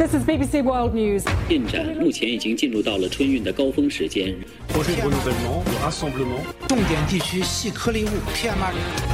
This is BBC World News. 进展目前已经进入到了春运的高峰时间。 projet de renouvellement, de rassemblement. 重点地区细颗粒物 PM2.5。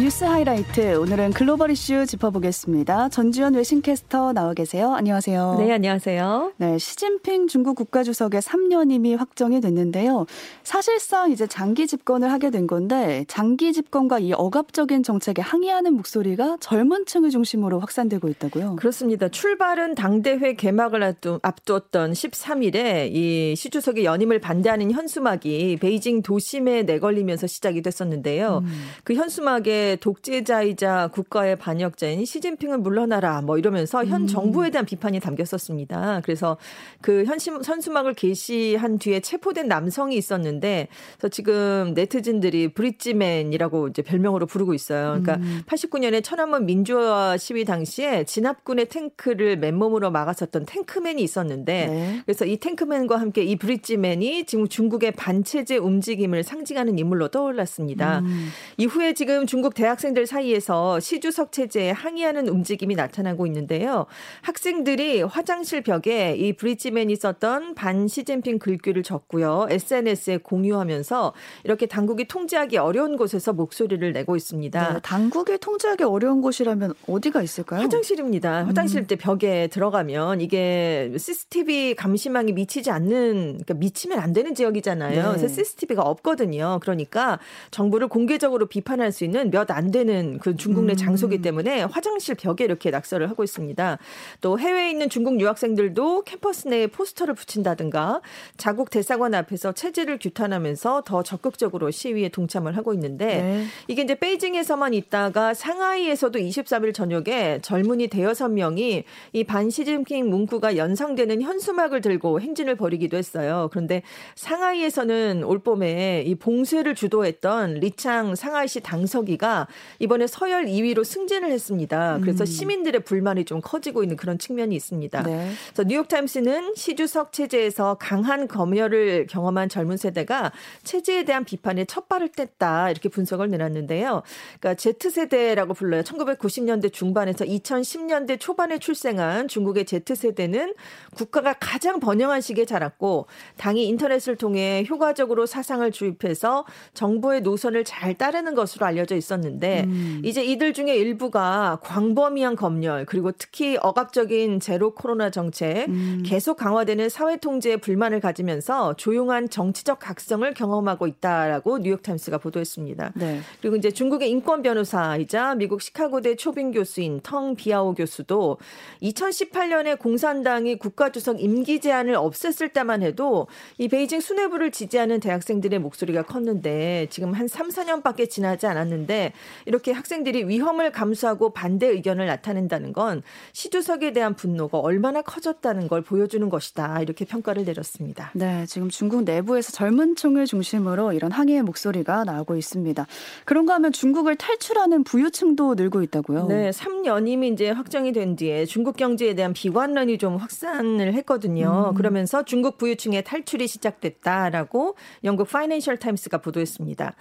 뉴스 하이라이트 오늘은 글로벌 이슈 짚어보겠습니다. 전지현 외신캐스터 나와 계세요. 안녕하세요. 네, 안녕하세요. 네, 시진핑 중국 국가주석의 3년임이 확정이 됐는데요. 사실상 이제 장기 집권을 하게 된 건데 장기 집권과 이 억압적인 정책에 항의하는 목소리가 젊은 층을 중심으로 확산되고 있다고요. 그렇습니다. 출발은 당대회 개막을 앞두었던 13일에 이 시 주석의 연임을 반대하는 현수막이 베이징 도심에 내걸리면서 시작이 됐었는데요. 음. 그 현수막에 독재자이자 국가의 반역자인 시진핑을 물러나라 뭐 이러면서 현 음. 정부에 대한 비판이 담겼었습니다. 그래서 그 현심, 현수막을 게시한 뒤에 체포된 남성이 있었는데 그래서 지금 네티즌들이 브릿지맨이라고 이제 별명으로 부르고 있어요. 그러니까 음. 89년에 천안문 민주화 시위 당시에 진압군의 탱크를 맨몸으로 막았었던 탱크맨이 있었는데 네. 그래서 이 탱크맨과 함께 이 브릿지맨이 지금 중국의 반체제 움직임을 상징하는 인물로 떠올랐습니다. 음. 이후에 지금 중국 대학생들 사이에서 시주석 체제에 항의하는 움직임이 나타나고 있는데요. 학생들이 화장실 벽에 이 브릿지맨이 썼던 반 시진핑 글귀를 적고요. SNS에 공유하면서 이렇게 당국이 통제하기 어려운 곳에서 목소리를 내고 있습니다. 네, 당국이 통제하기 어려운 곳이라면 어디가 있을까요? 화장실입니다. 화장실 음. 때 벽에 들어가면 이게 CCTV 감시망이 미치지 않는 그러니까 미치면 안 되는 지역이잖아요. 네. 그래서 CCTV가 없거든요. 그러니까 정부를 공개적으로 비판할 수 있는 몇안 되는 그 중국 내 장소기 음. 때문에 화장실 벽에 이렇게 낙서를 하고 있습니다. 또 해외에 있는 중국 유학생들도 캠퍼스 내에 포스터를 붙인다든가 자국 대사관 앞에서 체제를 규탄하면서 더 적극적으로 시위에 동참을 하고 있는데 네. 이게 이제 베이징에서만 있다가 상하이에서도 23일 저녁에 젊은이 대여섯 명이 이 반시진핑 문구가 연상되는 현수막을 들고 행진을 벌이기도 했어요. 그런데 상하이에서는 올 봄에 이 봉쇄를 주도했던 리창 상하이시 당서기가 이번에 서열 2위로 승진을 했습니다. 그래서 음. 시민들의 불만이 좀 커지고 있는 그런 측면이 있습니다. 네. 그래서 뉴욕타임스는 시주석 체제에서 강한 검열을 경험한 젊은 세대가 체제에 대한 비판에 첫 발을 뗐다 이렇게 분석을 내놨는데요. 그러니까 Z세대라고 불러요. 1990년대 중반에서 2010년대 초반에 출생한 중국의 Z세대는 국가가 가장 번영한 시기에 자랐고 당이 인터넷을 통해 효과적으로 사상을 주입해서 정부의 노선을 잘 따르는 것으로 알려져 있었는데 음. 이제 이들 중에 일부가 광범위한 검열 그리고 특히 억압적인 제로 코로나 정책 음. 계속 강화되는 사회 통제에 불만을 가지면서 조용한 정치적 각성을 경험하고 있다라고 뉴욕타임스가 보도했습니다. 네. 그리고 이제 중국의 인권 변호사이자 미국 시카고대 초빙 교수인 텅 비아오 교수도 2018년에 공산당이 국가주석 임기 제한을 없앴을 때만 해도 이 베이징 수뇌부를 지지하는 대학생들의 목소리가 컸는데 지금 한 3, 4년밖에 지나지 않았는데 이렇게 학생들이 위험을 감수하고 반대 의견을 나타낸다는 건 시주석에 대한 분노가 얼마나 커졌다는 걸 보여주는 것이다. 이렇게 평가를 내렸습니다. 네, 지금 중국 내부에서 젊은 층을 중심으로 이런 항의의 목소리가 나오고 있습니다. 그런가 하면 중국을 탈출하는 부유층도 늘고 있다고요? 네, 3연임이 이제 확정이 된 뒤에 중국 경제에 대한 비관론이 좀 확산을 했거든요. 음. 그러면서 중국 부유층의 탈출이 시작됐다라고 영국 파이낸셜 타임스가 보도했습니다.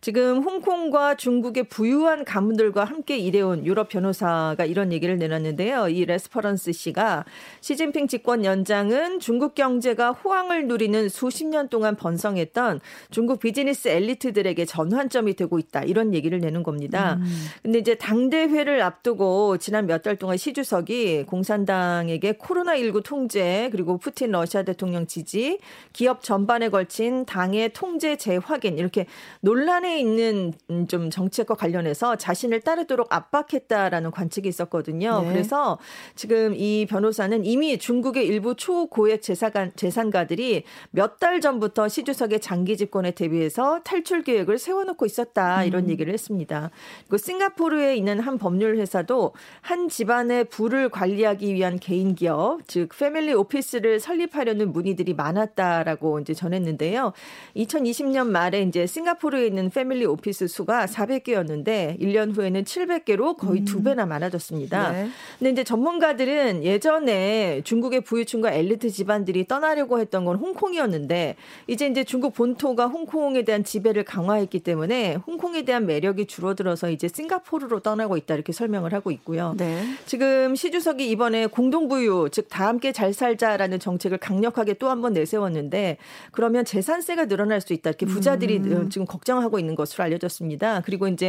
지금 홍콩과 중국 의 부유한 가문들과 함께 일해온 유럽 변호사가 이런 얘기를 내놨는데요. 이 레스퍼런스 씨가 시진핑 집권 연장은 중국 경제가 호황을 누리는 수십 년 동안 번성했던 중국 비즈니스 엘리트들에게 전환점이 되고 있다. 이런 얘기를 내는 겁니다. 음. 근데 이제 당대회를 앞두고 지난 몇 달 동안 시 주석이 공산당에게 코로나19 통제 그리고 푸틴 러시아 대통령 지지 기업 전반에 걸친 당의 통제 재확인 이렇게 논란에 있는 좀 정책 과 관련해서 자신을 따르도록 압박했다라는 관측이 있었거든요. 네. 그래서 지금 이 변호사는 이미 중국의 일부 초고액 재산가, 재산가들이 몇 달 전부터 시 주석의 장기 집권에 대비해서 탈출 계획을 세워놓고 있었다 이런 음. 얘기를 했습니다. 그리고 싱가포르에 있는 한 법률 회사도 한 집안의 부를 관리하기 위한 개인 기업, 즉 패밀리 오피스를 설립하려는 문의들이 많았다라고 이제 전했는데요. 2020년 말에 이제 싱가포르에 있는 패밀리 오피스 수가 400개 300 개였는데 1년 후에는 700개로 거의 음. 두 배나 많아졌습니다. 네. 근데 이제 전문가들은 예전에 중국의 부유층과 엘리트 집안들이 떠나려고 했던 건 홍콩이었는데 이제 이제 중국 본토가 홍콩에 대한 지배를 강화했기 때문에 홍콩에 대한 매력이 줄어들어서 이제 싱가포르로 떠나고 있다 이렇게 설명을 하고 있고요. 네. 지금 시 주석이 이번에 공동부유 즉 다 함께 잘 살자라는 정책을 강력하게 또 한 번 내세웠는데 그러면 재산세가 늘어날 수 있다 이렇게 부자들이 음. 지금 걱정하고 있는 것으로 알려졌습니다. 그리고 이제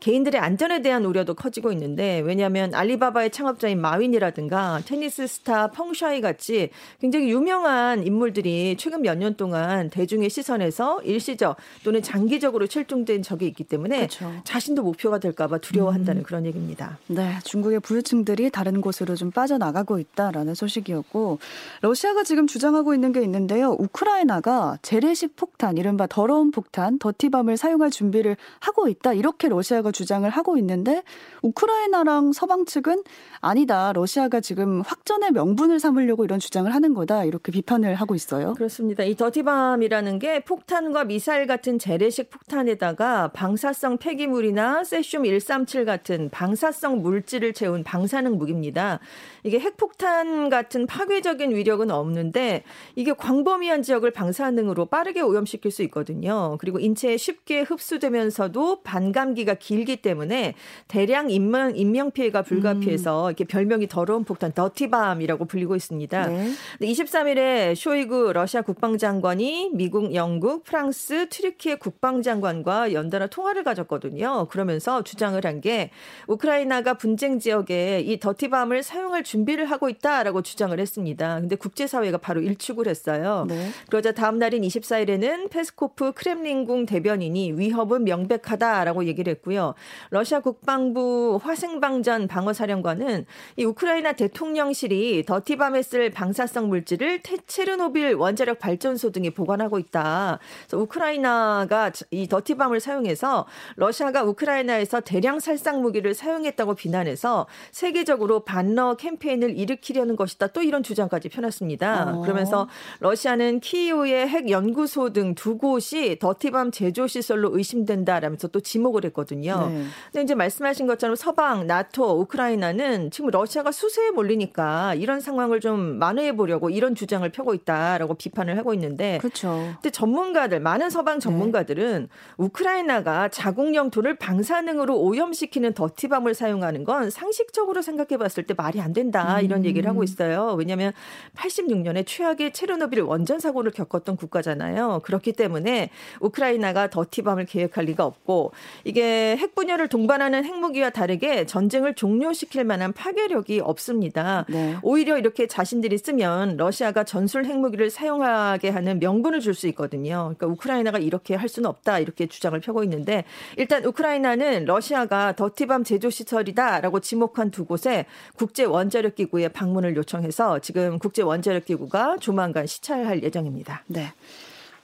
개인들의 안전에 대한 우려도 커지고 있는데 왜냐하면 알리바바의 창업자인 마윈이라든가 테니스 스타 펑샤이 같이 굉장히 유명한 인물들이 최근 몇 년 동안 대중의 시선에서 일시적 또는 장기적으로 실종된 적이 있기 때문에 그렇죠. 자신도 목표가 될까봐 두려워한다는 음. 그런 얘기입니다. 네, 중국의 부유층들이 다른 곳으로 좀 빠져나가고 있다라는 소식이었고 러시아가 지금 주장하고 있는 게 있는데요. 우크라이나가 재래식 폭탄, 이른바 더러운 폭탄, 더티밤을 사용할 준비를 하고 있다. 이렇게 러시아가 주장을 하고 있는데 우크라이나랑 서방 측은 아니다. 러시아가 지금 확전의 명분을 삼으려고 이런 주장을 하는 거다. 이렇게 비판을 하고 있어요. 그렇습니다. 이 더티밤이라는 게 폭탄과 미사일 같은 재래식 폭탄에다가 방사성 폐기물이나 세슘 137 같은 방사성 물질을 채운 방사능 무기입니다. 이게 핵폭탄 같은 파괴적인 위력은 없는데 이게 광범위한 지역을 방사능으로 빠르게 오염시킬 수 있거든요. 그리고 인체에 쉽게 흡수되면서도 반감 기가 길기 때문에 대량 인명, 인명 피해가 불가피해서 음. 이렇게 별명이 더러운 폭탄 더티밤이라고 불리고 있습니다. 네. 23일에 쇼이그 러시아 국방장관이 미국, 영국, 프랑스, 트리키의 국방장관과 연달아 통화를 가졌거든요. 그러면서 주장을 한 게 우크라이나가 분쟁 지역에 이 dirty bomb을 사용할 준비를 하고 있다라고 주장을 했습니다. 근데 국제사회가 바로 일축을 했어요. 네. 그러자 다음 날인 24일에는 페스코프 크렘린궁 대변인이 위협은 명백하다라고 얘기를 했고요. 러시아 국방부 화생방전 방어사령관은 이 우크라이나 대통령실이 dirty bomb에 쓸 방사성 물질을 체르노빌 원자력 발전소 등에 보관하고 있다. 그래서 우크라이나가 이 dirty bomb을 사용해서 러시아가 우크라이나에서 대량 살상 무기를 사용했다고 비난해서 세계적으로 반러 캠페인을 일으키려는 것이다. 또 이런 주장까지 펴놨습니다. 어. 그러면서 러시아는 키이우의 핵 연구소 등 두 곳이 더티밤 제조 시설로 의심된다라면서 또 지목을 했거든요. 네. 근데 이제 말씀하신 것처럼 서방, 나토, 우크라이나는 지금 러시아가 수세에 몰리니까 이런 상황을 좀 만회해 보려고 이런 주장을 펴고 있다라고 비판을 하고 있는데 그렇죠. 근데 전문가들 많은 서방 전문가들은 네. 우크라이나가 자국 영토를 방사능으로 오염시키는 더티밤을 사용하는 건 상식적으로 생각해 봤을 때 말이 안 된다 이런 음. 얘기를 하고 있어요. 왜냐하면 86년에 최악의 체르노빌 원전 사고를 겪었던 국가잖아요. 그렇기 때문에 우크라이나가 더티밤을 계획할 리가 없고 이게 핵 분열을 동반하는 핵무기와 다르게 전쟁을 종료시킬 만한 파괴력이 없습니다. 네. 오히려 이렇게 자신들이 쓰면 러시아가 전술 핵무기를 사용하게 하는 명분을 줄 수 있거든요. 그러니까 우크라이나가 이렇게 할 수는 없다 이렇게 주장을 펴고 있는데 일단 우크라이나는 러시아가 dirty bomb 제조 시설이다라고 지목한 두 곳에 국제 원자력 기구에 방문을 요청해서 지금 국제 원자력 기구가 조만간 시찰할 예정입니다. 네.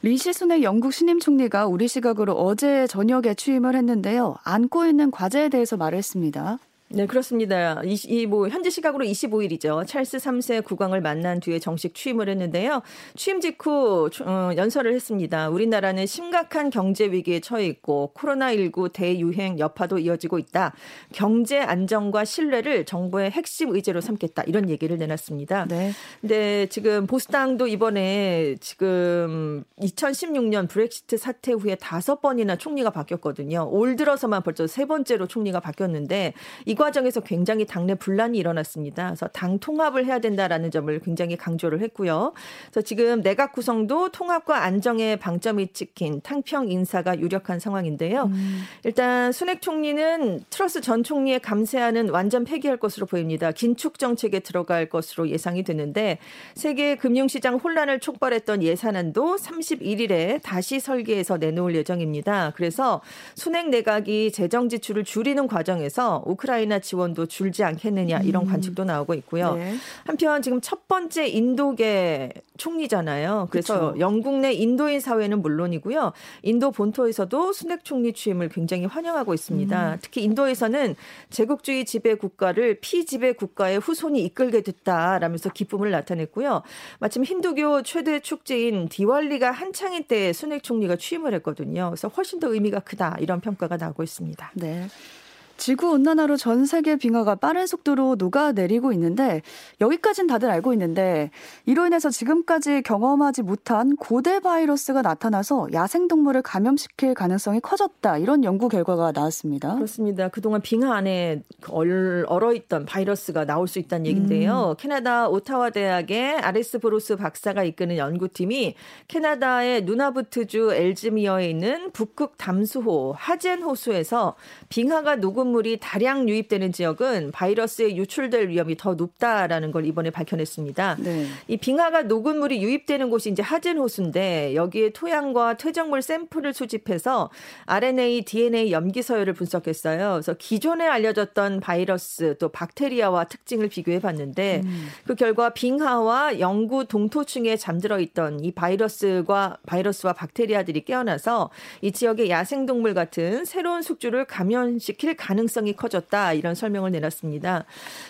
리시 수낵 영국 신임 총리가 우리 시각으로 어제 저녁에 취임을 했는데요. 안고 있는 과제에 대해서 말했습니다. 네, 그렇습니다. 이, 뭐, 현지 시각으로 25일이죠. 찰스 3세 국왕을 만난 뒤에 정식 취임을 했는데요. 취임 직후 어, 연설을 했습니다. 우리나라는 심각한 경제 위기에 처해 있고 코로나19 대유행 여파도 이어지고 있다. 경제 안정과 신뢰를 정부의 핵심 의제로 삼겠다. 이런 얘기를 내놨습니다. 네. 근데 지금 보수당도 이번에 지금 2016년 브렉시트 사태 후에 다섯 번이나 총리가 바뀌었거든요. 올 들어서만 벌써 세 번째로 총리가 바뀌었는데 이거 과정에서 굉장히 당내 분란이 일어났습니다. 그래서 당 통합을 해야 된다라는 점을 굉장히 강조를 했고요. 그래서 지금 내각 구성도 통합과 안정에 방점이 찍힌 탕평 인사가 유력한 상황인데요. 음. 일단 순핵 총리는 트러스 전 총리의 감세하는 완전 폐기할 것으로 보입니다. 긴축 정책에 들어갈 것으로 예상이 되는데 세계 금융시장 혼란을 촉발했던 예산안도 31일에 다시 설계해서 내놓을 예정입니다. 그래서 순핵 내각이 재정 지출을 줄이는 과정에서 우크라이나 우크라이나 지원도 줄지 않겠느냐 이런 음. 관측도 나오고 있고요. 네. 한편 지금 첫 번째 인도계 총리잖아요. 그래서 그쵸. 영국 내 인도인 사회는 물론이고요. 인도 본토에서도 순핵 총리 취임을 굉장히 환영하고 있습니다. 음. 특히 인도에서는 제국주의 지배 국가를 피지배 국가의 후손이 이끌게 됐다라면서 기쁨을 나타냈고요. 마침 힌두교 최대 축제인 디왈리가 한창인 때 수낵 총리가 취임을 했거든요. 그래서 훨씬 더 의미가 크다 이런 평가가 나오고 있습니다. 네. 지구 온난화로 전 세계 빙하가 빠른 속도로 녹아내리고 있는데 여기까지는 다들 알고 있는데 이로 인해서 지금까지 경험하지 못한 고대 바이러스가 나타나서 야생 동물을 감염시킬 가능성이 커졌다 이런 연구 결과가 나왔습니다. 그렇습니다. 그동안 빙하 안에 얼어 있던 바이러스가 나올 수 있다는 얘긴데요. 음. 캐나다 오타와 대학의 아레스 브로스 박사가 이끄는 연구팀이 캐나다의 누나부트주 엘즈미어에 있는 북극 담수호 하젠 호수에서 빙하가 녹음 물이 다량 유입되는 지역은 바이러스에 유출될 위험이 더 높다라는 걸 이번에 밝혀냈습니다. 네. 이 빙하가 녹은 물이 유입되는 곳이 이제 하젠 호수인데 여기에 토양과 퇴적물 샘플을 수집해서 RNA, DNA 염기 서열을 분석했어요. 그래서 기존에 알려졌던 바이러스 또 박테리아와 특징을 비교해 봤는데 음. 그 결과 빙하와 영구 동토층에 잠들어 있던 이 바이러스과 바이러스와 박테리아들이 깨어나서 이 지역의 야생동물 같은 새로운 숙주를 감염시킬 가능 가능성이 커졌다 이런 설명을 내놨습니다.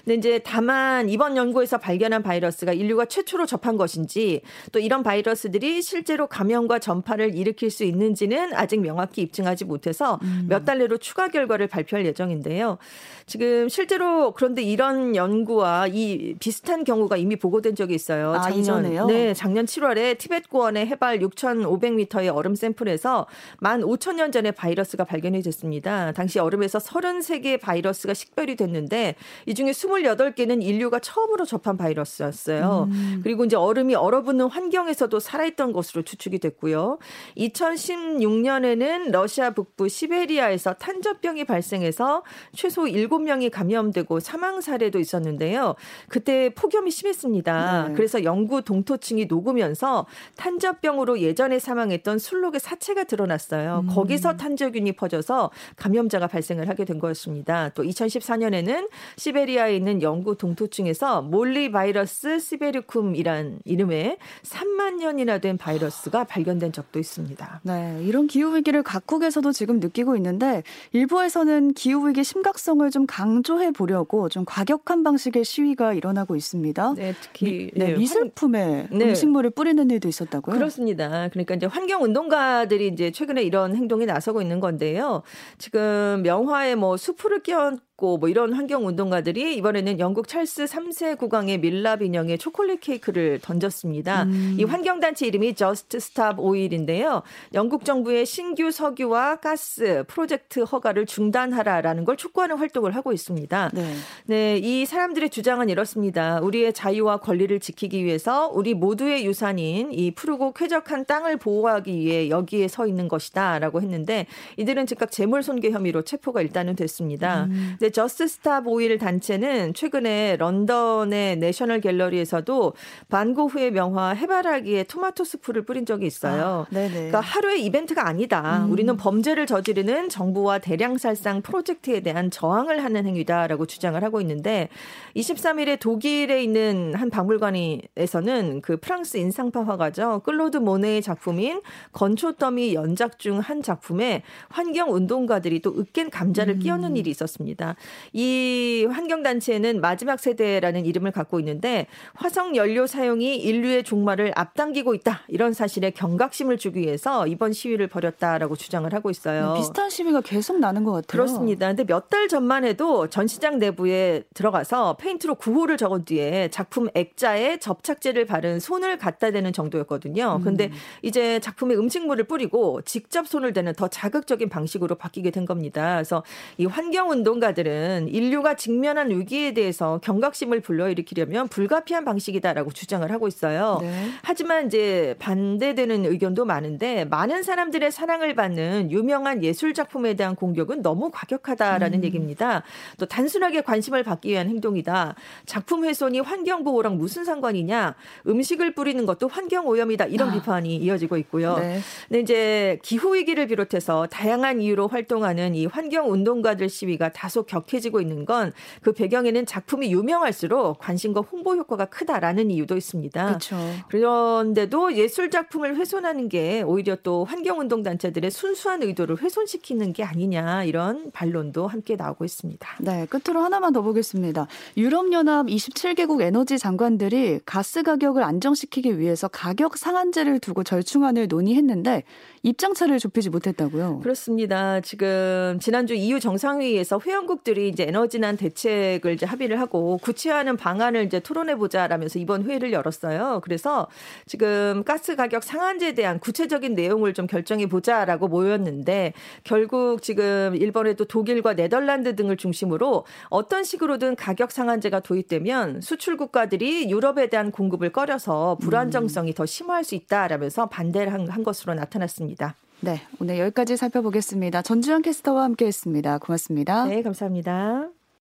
근데 이제 다만 이번 연구에서 발견한 바이러스가 인류가 최초로 접한 것인지 또 이런 바이러스들이 실제로 감염과 전파를 일으킬 수 있는지는 아직 명확히 입증하지 못해서 음. 몇달 내로 추가 결과를 발표할 예정인데요. 지금 실제로 그런데 이런 연구와 이 비슷한 경우가 이미 보고된 적이 있어요. 아, 작년, 이전에요? 네, 작년 7월에 티벳 고원의 해발 6,500m의 얼음 샘플에서 15,000년 전에 바이러스가 발견이 됐습니다. 당시 얼음에서 33개의 바이러스가 식별이 됐는데 이 중에 28개는 인류가 처음으로 접한 바이러스였어요. 음. 그리고 이제 얼음이 얼어붙는 환경에서도 살아있던 것으로 추측이 됐고요. 2016년에는 러시아 북부 시베리아에서 탄저병이 발생해서 최소 7명이 감염되고 사망 사례도 있었는데요. 그때 폭염이 심했습니다. 네. 그래서 영구 동토층이 녹으면서 탄저병으로 예전에 사망했던 술록의 사체가 드러났어요. 음. 거기서 탄저균이 퍼져서 감염자가 발생을 하게 된 거였습니다. 또 2014년에는 시베리아에 있는 영구 동토층에서 몰리 바이러스 시베리쿰이란 이름의 3만 년이나 된 바이러스가 발견된 적도 있습니다. 네, 이런 기후 위기를 각국에서도 지금 느끼고 있는데 일부에서는 기후 위기 심각성을 좀 강조해 보려고 좀 과격한 방식의 시위가 일어나고 있습니다. 네, 특히 미, 네, 미술품에 네. 음식물을 뿌리는 일도 있었다고요? 그렇습니다. 그러니까 이제 환경 운동가들이 이제 최근에 이런 행동에 나서고 있는 건데요. 지금 명화에 뭐 수풀을 끼얹 있고 뭐 이런 환경 운동가들이 이번에는 영국 찰스 3세 국왕의 밀랍 인형에 초콜릿 케이크를 던졌습니다. 음. 이 환경 단체 이름이 Just Stop Oil인데요. 영국 정부의 신규 석유와 가스 프로젝트 허가를 중단하라라는 걸 촉구하는 활동을 하고 있습니다. 네. 네, 이 사람들의 주장은 이렇습니다. 우리의 자유와 권리를 지키기 위해서 우리 모두의 유산인 이 푸르고 쾌적한 땅을 보호하기 위해 여기에 서 있는 것이다라고 했는데 이들은 즉각 재물 손괴 혐의로 체포가 일단은 됐습니다. 음. 네, Just Stop Oil 단체는 최근에 런던의 내셔널 갤러리에서도 반고흐의 명화 해바라기에 토마토 스프를 뿌린 적이 있어요. 아, 그러니까 하루의 이벤트가 아니다. 음. 우리는 범죄를 저지르는 정부와 대량 살상 프로젝트에 대한 저항을 하는 행위다라고 주장을 하고 있는데 23일에 독일에 있는 한 박물관에서는 그 프랑스 인상파 화가죠. 클로드 모네의 작품인 건초 더미 연작 중 한 작품에 환경 운동가들이 또 으깬 감자를 음. 끼얹는 일이 있었습니다. 이 환경단체는 마지막 세대라는 이름을 갖고 있는데 화석 연료 사용이 인류의 종말을 앞당기고 있다. 이런 사실에 경각심을 주기 위해서 이번 시위를 벌였다라고 주장을 하고 있어요. 네, 비슷한 시위가 계속 나는 것 같아요. 그렇습니다. 근데 몇 달 전만 해도 전시장 내부에 들어가서 페인트로 구호를 적은 뒤에 작품 액자에 접착제를 바른 손을 갖다 대는 정도였거든요. 음. 근데 이제 작품에 음식물을 뿌리고 직접 손을 대는 더 자극적인 방식으로 바뀌게 된 겁니다. 그래서 이 환경 운동가들 은 학자들은 인류가 직면한 위기에 대해서 경각심을 불러일으키려면 불가피한 방식이다라고 주장을 하고 있어요. 네. 하지만 이제 반대되는 의견도 많은데 많은 사람들의 사랑을 받는 유명한 예술 작품에 대한 공격은 너무 과격하다라는 음. 얘기입니다. 또 단순하게 관심을 받기 위한 행동이다. 작품 훼손이 환경 보호랑 무슨 상관이냐? 음식을 뿌리는 것도 환경 오염이다. 이런 아. 비판이 이어지고 있고요. 네. 근데 이제 기후 위기를 비롯해서 다양한 이유로 활동하는 이 환경 운동가들 시위가 다소 격해지고 있는 건 그 배경에는 작품이 유명할수록 관심과 홍보 효과가 크다라는 이유도 있습니다. 그렇죠. 그런데도 예술 작품을 훼손하는 게 오히려 또 환경운동 단체들의 순수한 의도를 훼손시키는 게 아니냐 이런 반론도 함께 나오고 있습니다. 네, 끝으로 하나만 더 보겠습니다. 유럽연합 27개국 에너지 장관들이 가스 가격을 안정시키기 위해서 가격 상한제를 두고 절충안을 논의했는데 입장차를 좁히지 못했다고요. 그렇습니다. 지금 지난주 EU 정상회의에서 회원국 들이 이제 에너지난 대책을 이제 합의를 하고 구체화하는 방안을 이제 토론해 보자라면서 이번 회의를 열었어요. 그래서 지금 가스 가격 상한제에 대한 구체적인 내용을 좀 결정해 보자라고 모였는데 결국 지금 일본에도 독일과 네덜란드 등을 중심으로 어떤 식으로든 가격 상한제가 도입되면 수출 국가들이 유럽에 대한 공급을 꺼려서 불안정성이 더 심화할 수 있다라면서 반대를 한, 한 것으로 나타났습니다. 네, 오늘 여기까지 살펴보겠습니다. 전주현 캐스터와 함께했습니다. 고맙습니다. 네, 감사합니다.